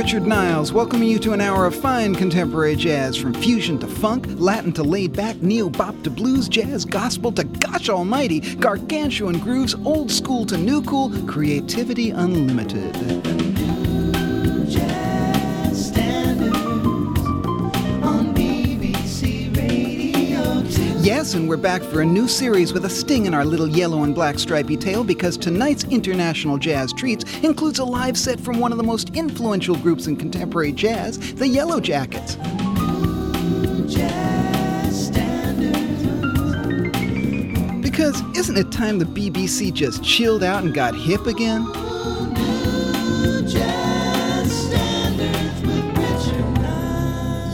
Richard Niles, welcoming you to an hour of fine contemporary jazz from fusion to funk, Latin to laid back, neo bop to blues, jazz, gospel to gosh almighty, gargantuan grooves, old school to new cool, creativity unlimited. And we're back for a new series with a sting in our little yellow and black stripy tail because tonight's International Jazz Treats includes a live set from one of the most influential groups in contemporary jazz, the Yellow Jackets. Because isn't it time the BBC just chilled out and got hip again?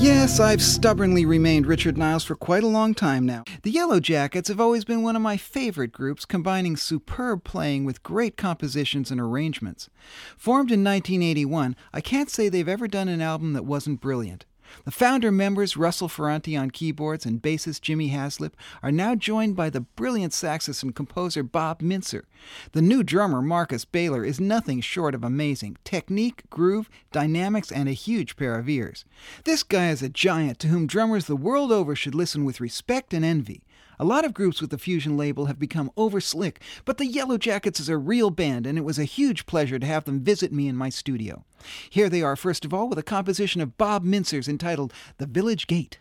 Yes, I've stubbornly remained Richard Niles for quite a long time now. The Yellow Jackets have always been one of my favorite groups, combining superb playing with great compositions and arrangements. Formed in 1981, I can't say they've ever done an album that wasn't brilliant. The founder members, Russell Ferrante on keyboards and bassist Jimmy Haslip, are now joined by the brilliant saxophone and composer Bob Mintzer. The new drummer, Marcus Baylor, is nothing short of amazing technique, groove, dynamics, and a huge pair of ears. This guy is a giant to whom drummers the world over should listen with respect and envy. A lot of groups with the Fusion label have become over slick, but the Yellow Jackets is a real band, and it was a huge pleasure to have them visit me in my studio. Here they are, first of all, with a composition of Bob Mintzer's entitled The Village Gate.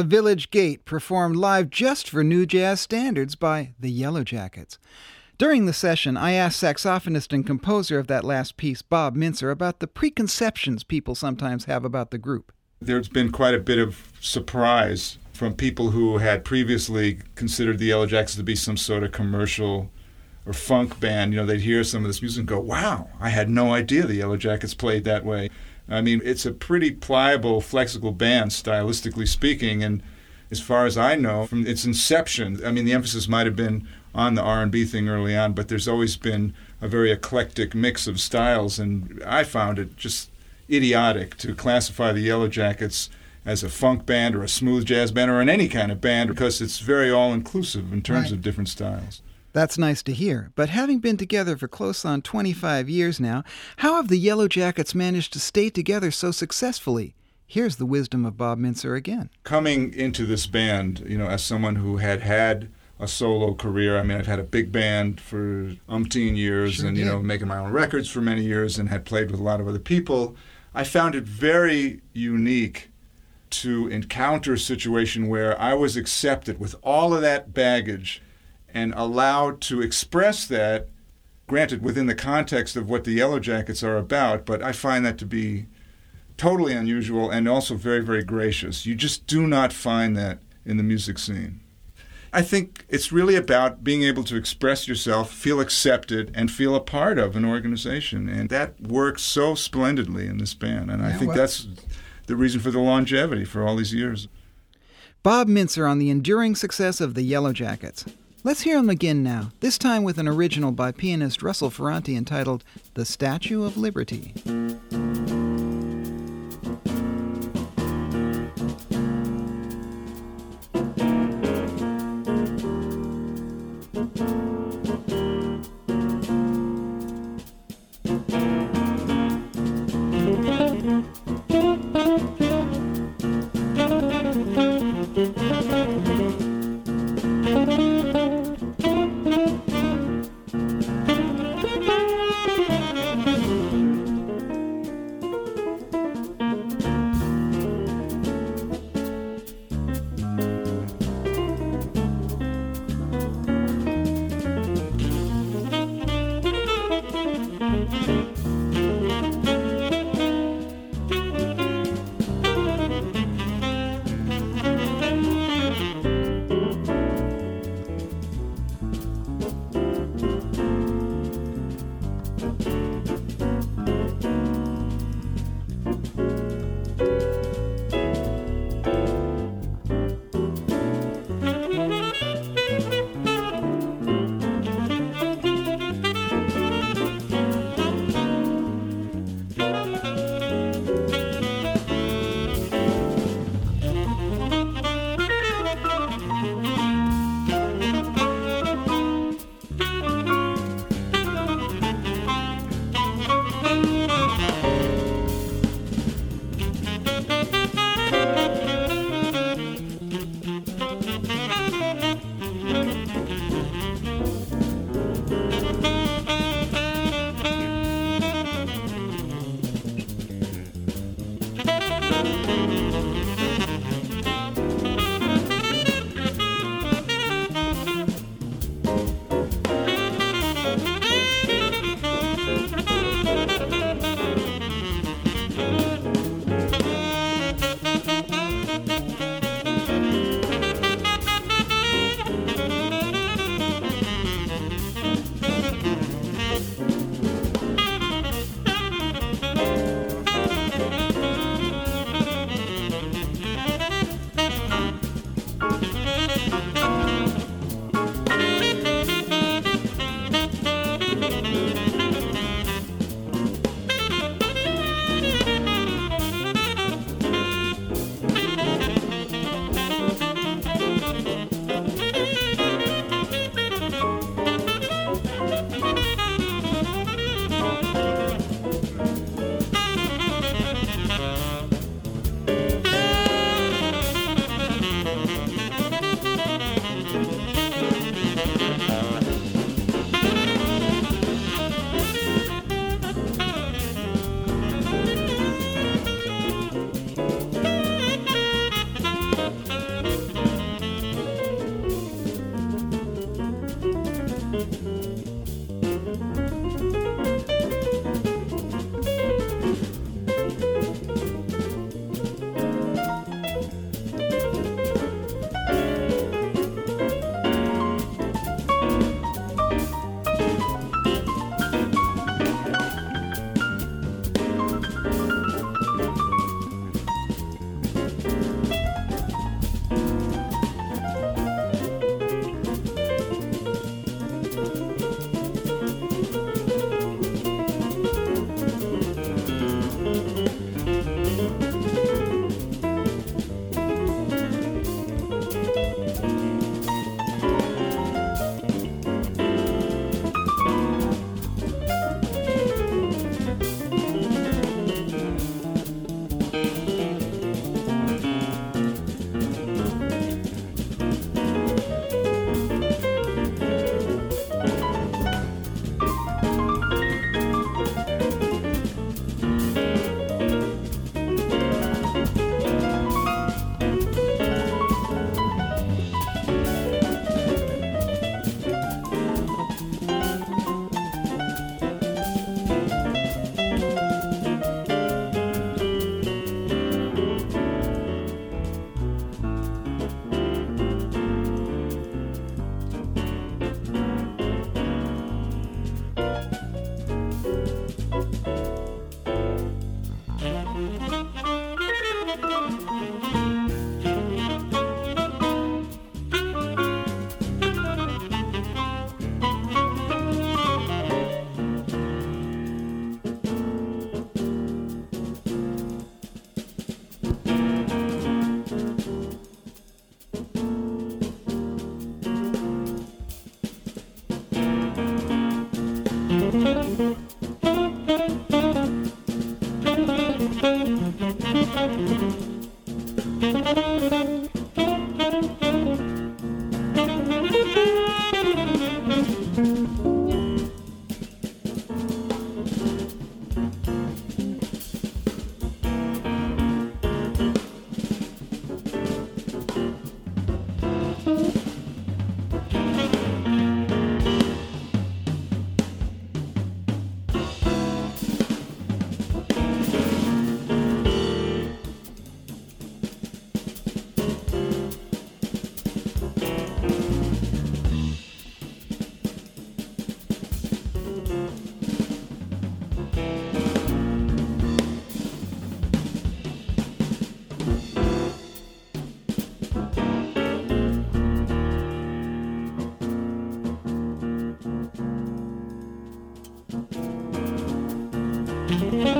The Village Gate, performed live just for new jazz standards by the Yellow Jackets. During the session, I asked saxophonist and composer of that last piece, Bob Mintzer, about the preconceptions people sometimes have about the group. There's been quite a bit of surprise from people who had previously considered the Yellow Jackets to be some sort of commercial or funk band. You know, they'd hear some of this music and go, wow, I had no idea the Yellow Jackets played that way. I mean, it's a pretty pliable, flexible band, stylistically speaking, and as far as I know, from its inception, I mean, the emphasis might have been on the R&B thing early on, but there's always been a very eclectic mix of styles, and I found it just idiotic to classify the Yellow Jackets as a funk band or a smooth jazz band or in any kind of band because it's very all inclusive in terms right. of different styles. That's nice to hear. But having been together for close on 25 years now, how have the Yellow Jackets managed to stay together so successfully? Here's the wisdom of Bob Mintzer again. Coming into this band, you know, as someone who had had a solo career. I mean, I've had a big band for umpteen years sure and, you know, making my own records for many years and had played with a lot of other people. I found it very unique to encounter a situation where I was accepted with all of that baggage and allowed to express that, granted within the context of what the Yellow Jackets are about, but I find that to be totally unusual and also very, very gracious. You just do not find that in the music scene. I think it's really about being able to express yourself, feel accepted, and feel a part of an organization. And that works so splendidly in this band. And I yeah, think well, that's the reason for the longevity for all these years. Bob Mintzer on the enduring success of the Yellow Jackets. Let's hear them again now, this time with an original by pianist Russell Ferrante entitled The Statue of Liberty.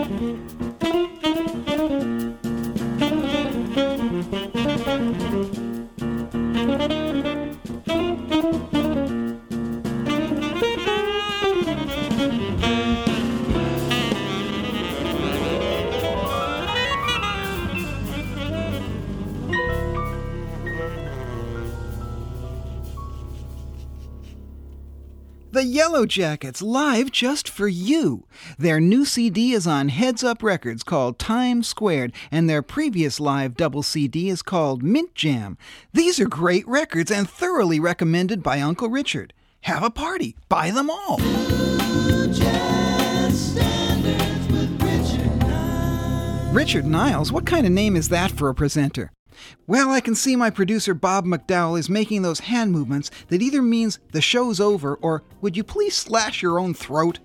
Mm-hmm. Yellow Jackets live just for you. Their new CD is on Heads Up Records called Time Squared, and their previous live double CD is called Mint Jam. These are great records and thoroughly recommended by Uncle Richard. Have a party, buy them all. Richard Niles, what kind of name is that for a presenter? Well, I can see my producer Bob McDowell is making those hand movements that either means the show's over or would you please slash your own throat?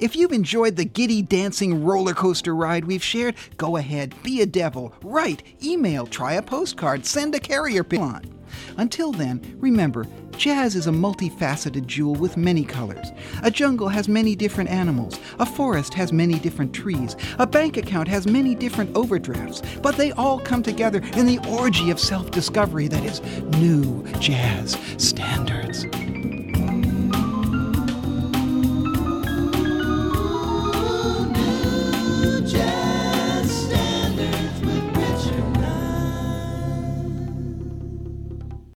If you've enjoyed the giddy dancing roller coaster ride we've shared, go ahead, be a devil, write, email, try a postcard, send a carrier pigeon. Until then, remember, jazz is a multifaceted jewel with many colors. A jungle has many different animals, a forest has many different trees, a bank account has many different overdrafts, but they all come together in the orgy of self discovery that is new jazz standards.